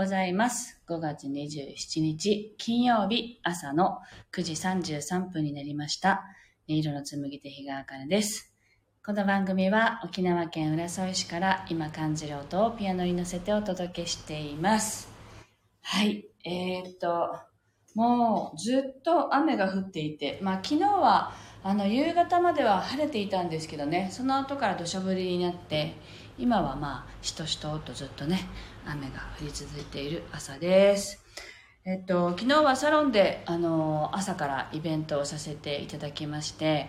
ございます。5月27日金曜日朝の9時33分になりました。音色の紡手日川茜です。この番組は沖縄県浦添市から今感じる音をピアノに乗せてお届けしています。はい。えー、っと、もうずっと雨が降っていて、まあ昨日はあの夕方までは晴れていたんですけどね、その後から土砂降りになって、今はまあしとしととずっとね、雨が降り続いている朝です。えっと、昨日はサロンで、あの、朝からイベントをさせていただきまして、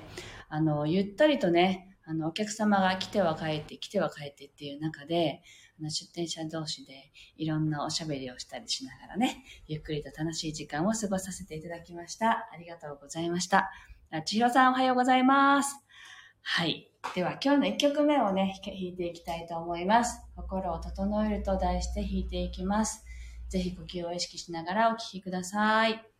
あの、ゆったりとね、あの、お客様が来ては帰って、来ては帰ってっていう中で、あの出店者同士でいろんなおしゃべりをしたりしながらね、ゆっくりと楽しい時間を過ごさせていただきました。ありがとうございました。あ千尋さんおはようございます。はい。では今日の1曲目をね、弾いていきたいと思います。心を整えると題して弾いていきます。ぜひ呼吸を意識しながらお聴きください。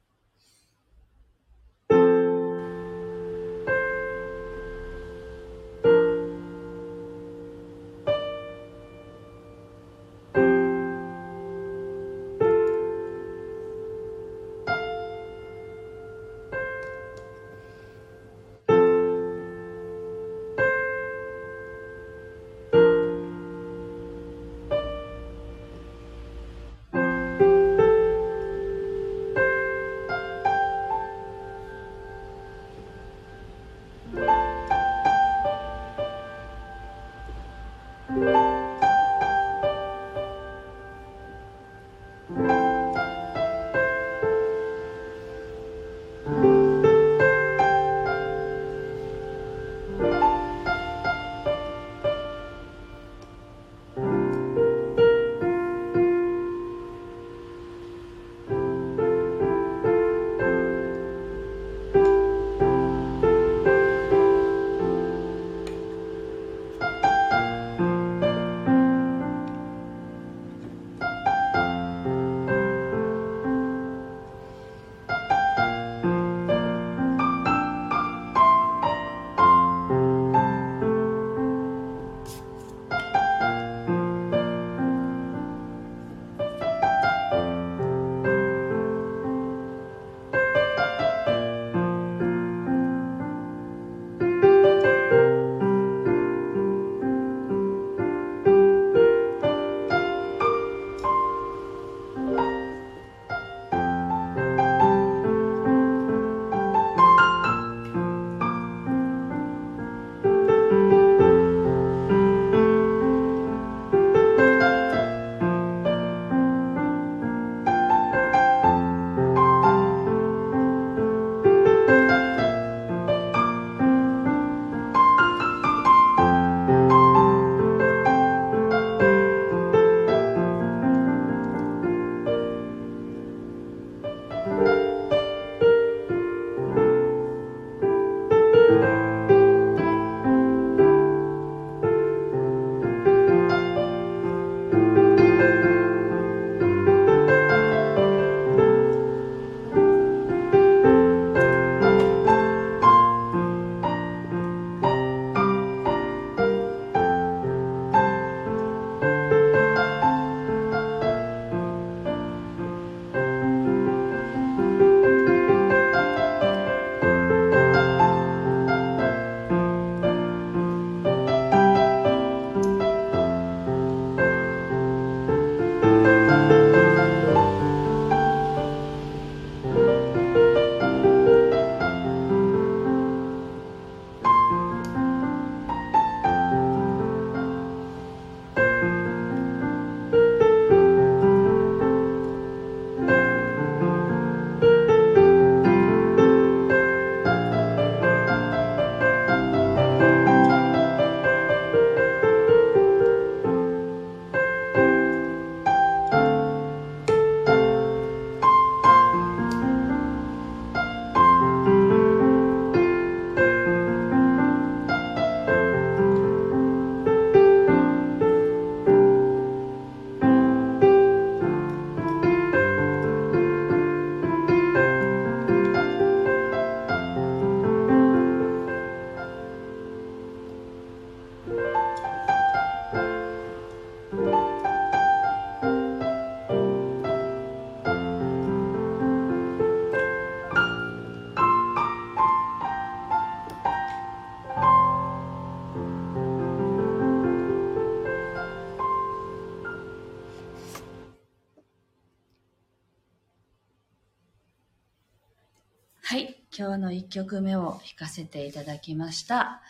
はい今日の1曲目を弾かせていただきました。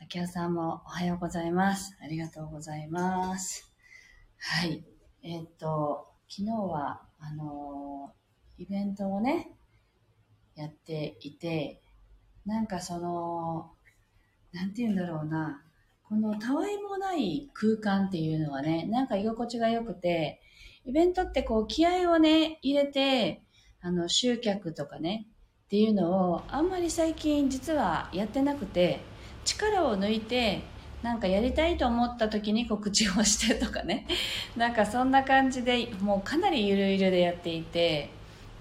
秋葉さんもおはようございます。ありがとうございます。はい。えっ、と、昨日は、あのー、イベントをね、やっていて、なんかその、なんて言うんだろうな、このたわいもない空間っていうのはね、なんか居心地が良くて、イベントってこう気合をね、入れて、あの、集客とかね、っていうのをあんまり最近実はやってなくて、力を抜いて、なんかやりたいと思った時に告知をしてとかね。なんかそんな感じで、もうかなりゆるゆるでやっていて、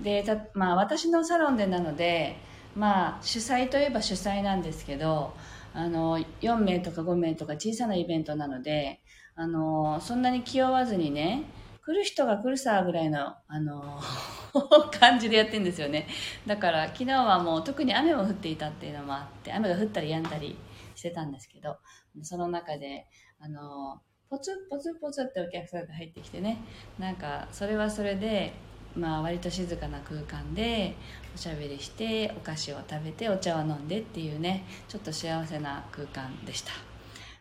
で、まあ私のサロンでなので、まあ主催といえば主催なんですけど、あの、4名とか5名とか小さなイベントなので、あの、そんなに気負わずにね、来る人が来るさぐらいの、あの、感じでやってるんですよね。だから昨日はもう特に雨も降っていたっていうのもあって、雨が降ったり止んだりしてたんですけど、その中で、あの、ポツポツポツってお客さんが入ってきてね、なんかそれはそれで、まあ割と静かな空間でおしゃべりしてお菓子を食べてお茶を飲んでっていうねちょっと幸せな空間でした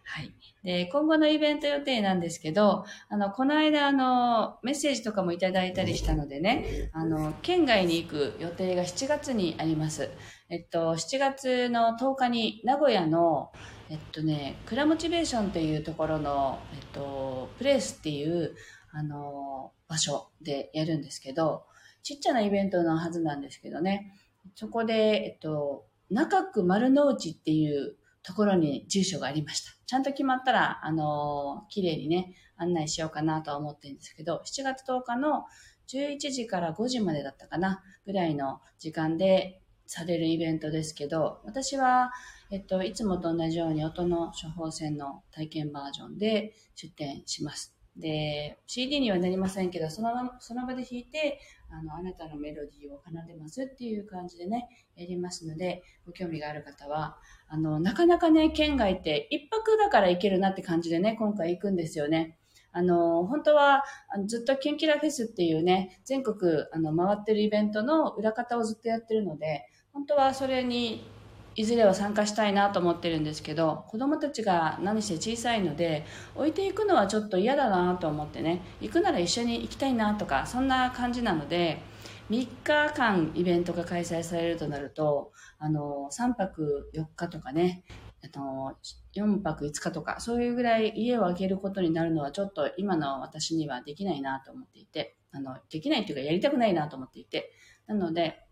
はい。で、今後のイベント予定なんですけど、あの、この間、あの、メッセージとかもいただいたりしたのでね、あの、県外に行く予定が7月にあります。えっと、7月の10日に名古屋の、えっとね、クラモチベーションっていうところの、えっと、プレイスっていう、あの、場所でやるんですけど、ちっちゃなイベントのはずなんですけどね、そこで、えっと、中区丸の内っていうところに住所がありました。ちゃんと決まったら、あのー、綺麗にね、案内しようかなとは思ってるんですけど、7月10日の11時から5時までだったかな、ぐらいの時間でされるイベントですけど、私は、えっと、いつもと同じように音の処方箋の体験バージョンで出展します。で、CD にはなりませんけど、そのその場で弾いて、あの、あなたのメロディーを奏でますっていう感じでね、やりますので、ご興味がある方は、あの、なかなかね、県外って一泊だから行けるなって感じでね、今回行くんですよね。あの、本当はあのずっとキンキラフェスっていうね、全国あの回ってるイベントの裏方をずっとやってるので、本当はそれにいずれは参加したいなと思ってるんですけど子供たちが何せ小さいので置いていくのはちょっと嫌だなと思ってね行くなら一緒に行きたいなとかそんな感じなので3日間イベントが開催されるとなるとあの3泊4日とかねあの4泊5日とかそういうぐらい家を空けることになるのはちょっと今の私にはできないなと思っていてあのできないっていうかやりたくないなと思っていてなので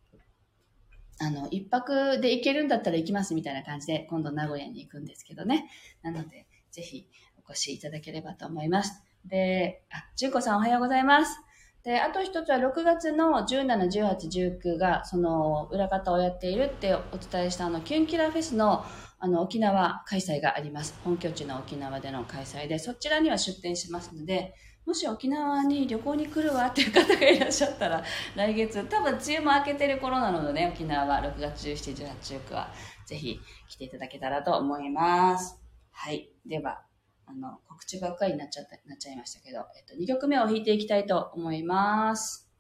あの、一泊で行けるんだったら行きますみたいな感じで、今度名古屋に行くんですけどね。なので、ぜひお越しいただければと思います。で、あ、純子さんおはようございます。で、あと一つは6月の17、18、19が、その、裏方をやっているってお伝えしたあの、キュンキラフェスの、あの、沖縄開催があります。本拠地の沖縄での開催で、そちらには出展しますので、もし沖縄に旅行に来るわっていう方がいらっしゃったら来月多分梅雨も明けてる頃なのでね沖縄は6月17、18、19はぜひ来ていただけたらと思います。はい。ではあの告知ばっかりになっちゃったなっちゃいましたけど、えっと、2曲目を弾いていきたいと思います。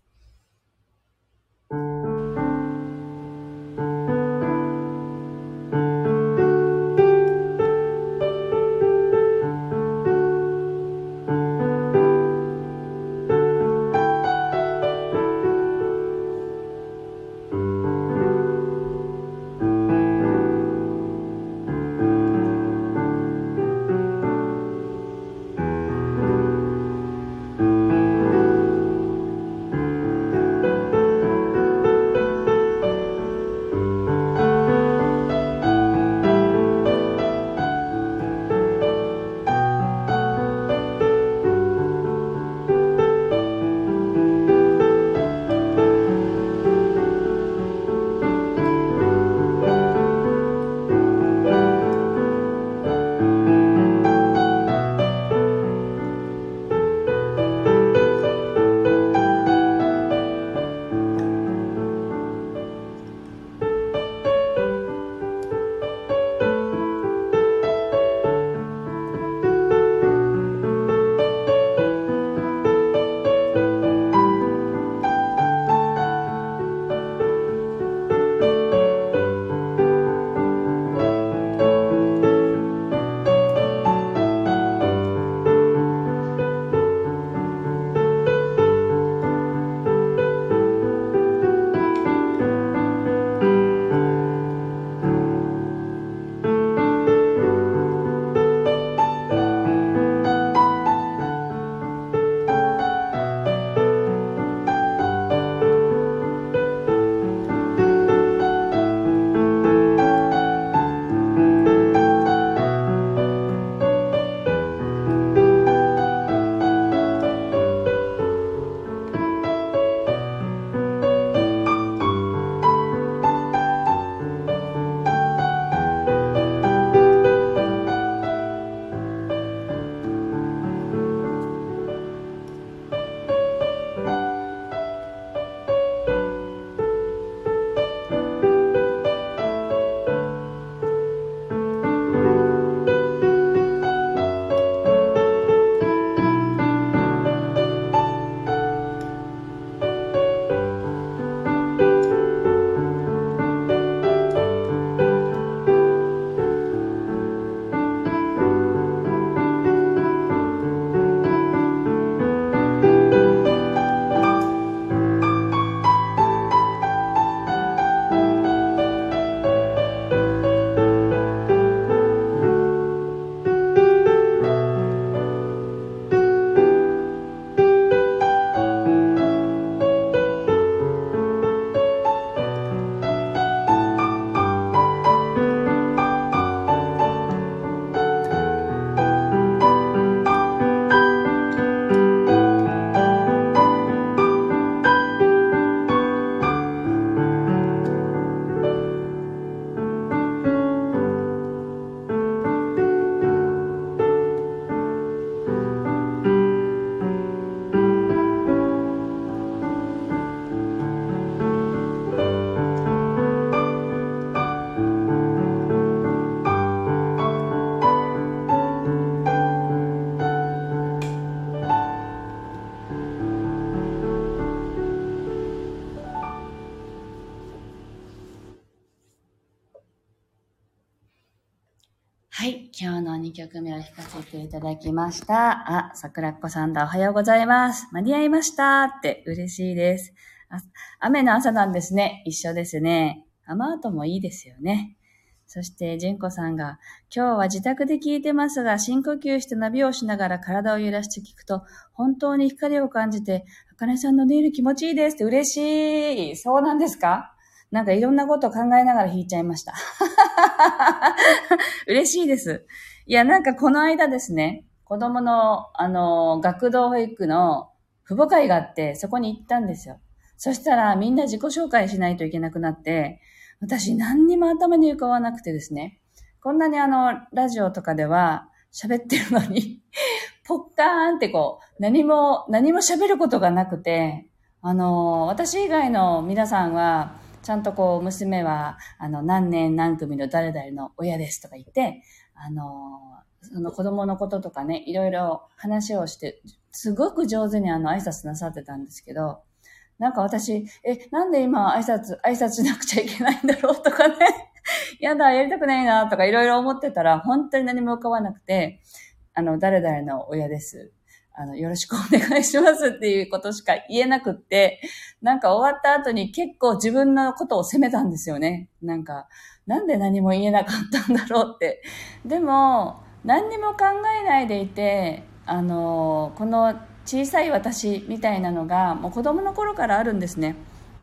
曲目を弾かせていただきました。あ、桜っ子さんだ。おはようございます。間に合いましたって嬉しいです。雨の朝なんですね。一緒ですね。雨後もいいですよね。そして、純子さんが、今日は自宅で聞いてますが、深呼吸してナビをしながら体を揺らして聞くと、本当に光を感じて、あかねさんのネイル気持ちいいですって嬉しい。そうなんですか？なんかいろんなことを考えながら弾いちゃいました。嬉しいです。いや、なんかこの間ですね、子供の、あの、学童保育の父母会があって、そこに行ったんですよ。そしたらみんな自己紹介しないといけなくなって、私何にも頭に浮かばなくてですね、こんなにあの、ラジオとかでは喋ってるのに ポッカーンってこう、何も、何も喋ることがなくて、あの、私以外の皆さんは、ちゃんとこう、娘は、あの、何年何組の誰々の親ですとか言って、あの、その子供のこととかね、いろいろ話をして、すごく上手にあの、挨拶なさってたんですけど、なんか私、え、なんで今挨拶、挨拶しなくちゃいけないんだろうとかね、やだ、やりたくないなとかいろいろ思ってたら、本当に何も浮かばなくて、あの、誰々の親です。あの、よろしくお願いしますっていうことしか言えなくって、なんか終わった後に結構自分のことを責めたんですよね。なんか、なんで何も言えなかったんだろうって。でも、何にも考えないでいて、あの、この小さい私みたいなのが、もう子供の頃からあるんですね。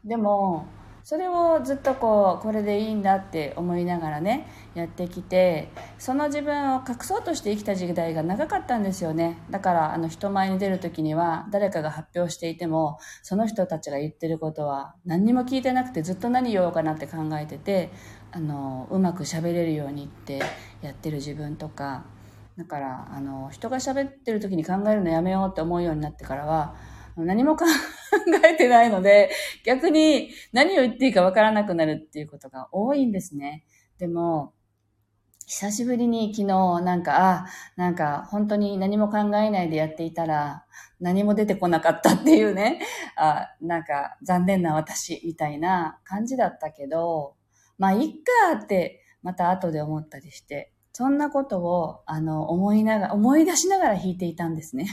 でも、それをずっとこうこれでいいんだって思いながらねやってきてその自分を隠そうとして生きた時代が長かったんですよねだからあの人前に出る時には誰かが発表していてもその人たちが言ってることは何にも聞いてなくてずっと何言おうかなって考えててあのうまく喋れるようにってやってる自分とかだからあの人が喋ってる時に考えるのやめようって思うようになってからは何も考えてないので、逆に何を言っていいかわからなくなるっていうことが多いんですね。でも、久しぶりに昨日なんか、あ、なんか本当に何も考えないでやっていたら何も出てこなかったっていうね、あ、なんか残念な私みたいな感じだったけど、まあいっかってまた後で思ったりして、そんなことを、あの、思いながら、思い出しながら弾いていたんですね。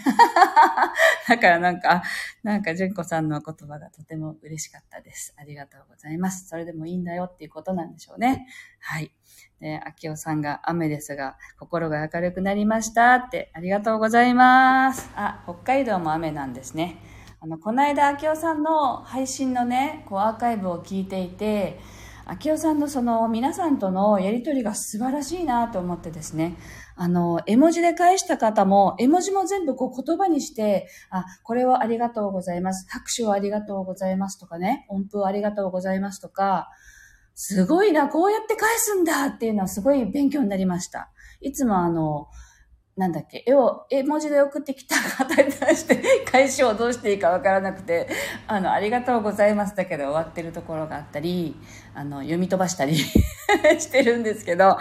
だからなんか、なんか、純子さんの言葉がとても嬉しかったです。ありがとうございます。それでもいいんだよっていうことなんでしょうね。はい。で、秋夫さんが雨ですが、心が明るくなりましたって、ありがとうございます。あ、北海道も雨なんですね。あの、この間、秋夫さんの配信のね、こう、アーカイブを聞いていて、秋代さんのその皆さんとのやりとりが素晴らしいなと思ってですね、あの、絵文字で返した方も、絵文字も全部こう言葉にして、あ、これをありがとうございます。拍手をありがとうございますとかね、音符をありがとうございますとか、すごいな、こうやって返すんだっていうのはすごい勉強になりました。いつもあの、なんだっけ、絵を、絵文字で送ってきた方に対して 返しをどうしていいかわからなくて、あの、ありがとうございますだけで終わってるところがあったり、あの、読み飛ばしたり してるんですけど、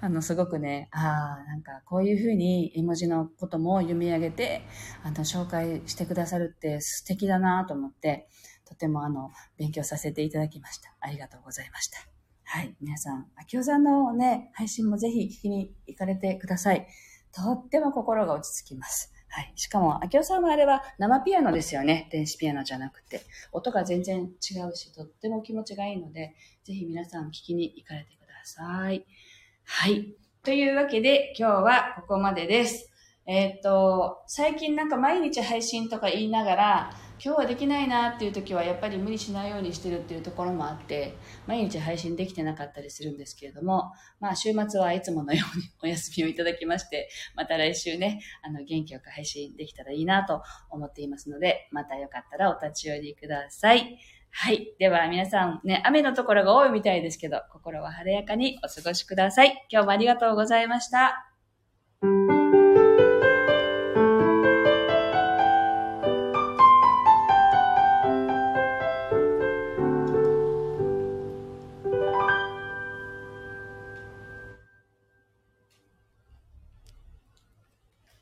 あの、すごくね、ああ、なんかこういうふうに絵文字のことも読み上げて、あの、紹介してくださるって素敵だなと思って、とてもあの、勉強させていただきました。ありがとうございました。はい。皆さん、秋夫さんのね、配信もぜひ聞きに行かれてください。とっても心が落ち着きます。はい。しかも、秋夫さんはあれは生ピアノですよね。電子ピアノじゃなくて。音が全然違うし、とっても気持ちがいいので、ぜひ皆さん聞きに行かれてください。はい。というわけで、今日はここまでです。えっ、と、最近なんか毎日配信とか言いながら、今日はできないなっていう時はやっぱり無理しないようにしてるっていうところもあって毎日配信できてなかったりするんですけれどもまあ週末はいつものようにお休みをいただきましてまた来週ねあの元気よく配信できたらいいなと思っていますのでまたよかったらお立ち寄りくださいはい。では皆さんね、雨のところが多いみたいですけど、心は晴れやかにお過ごしください。今日もありがとうございました。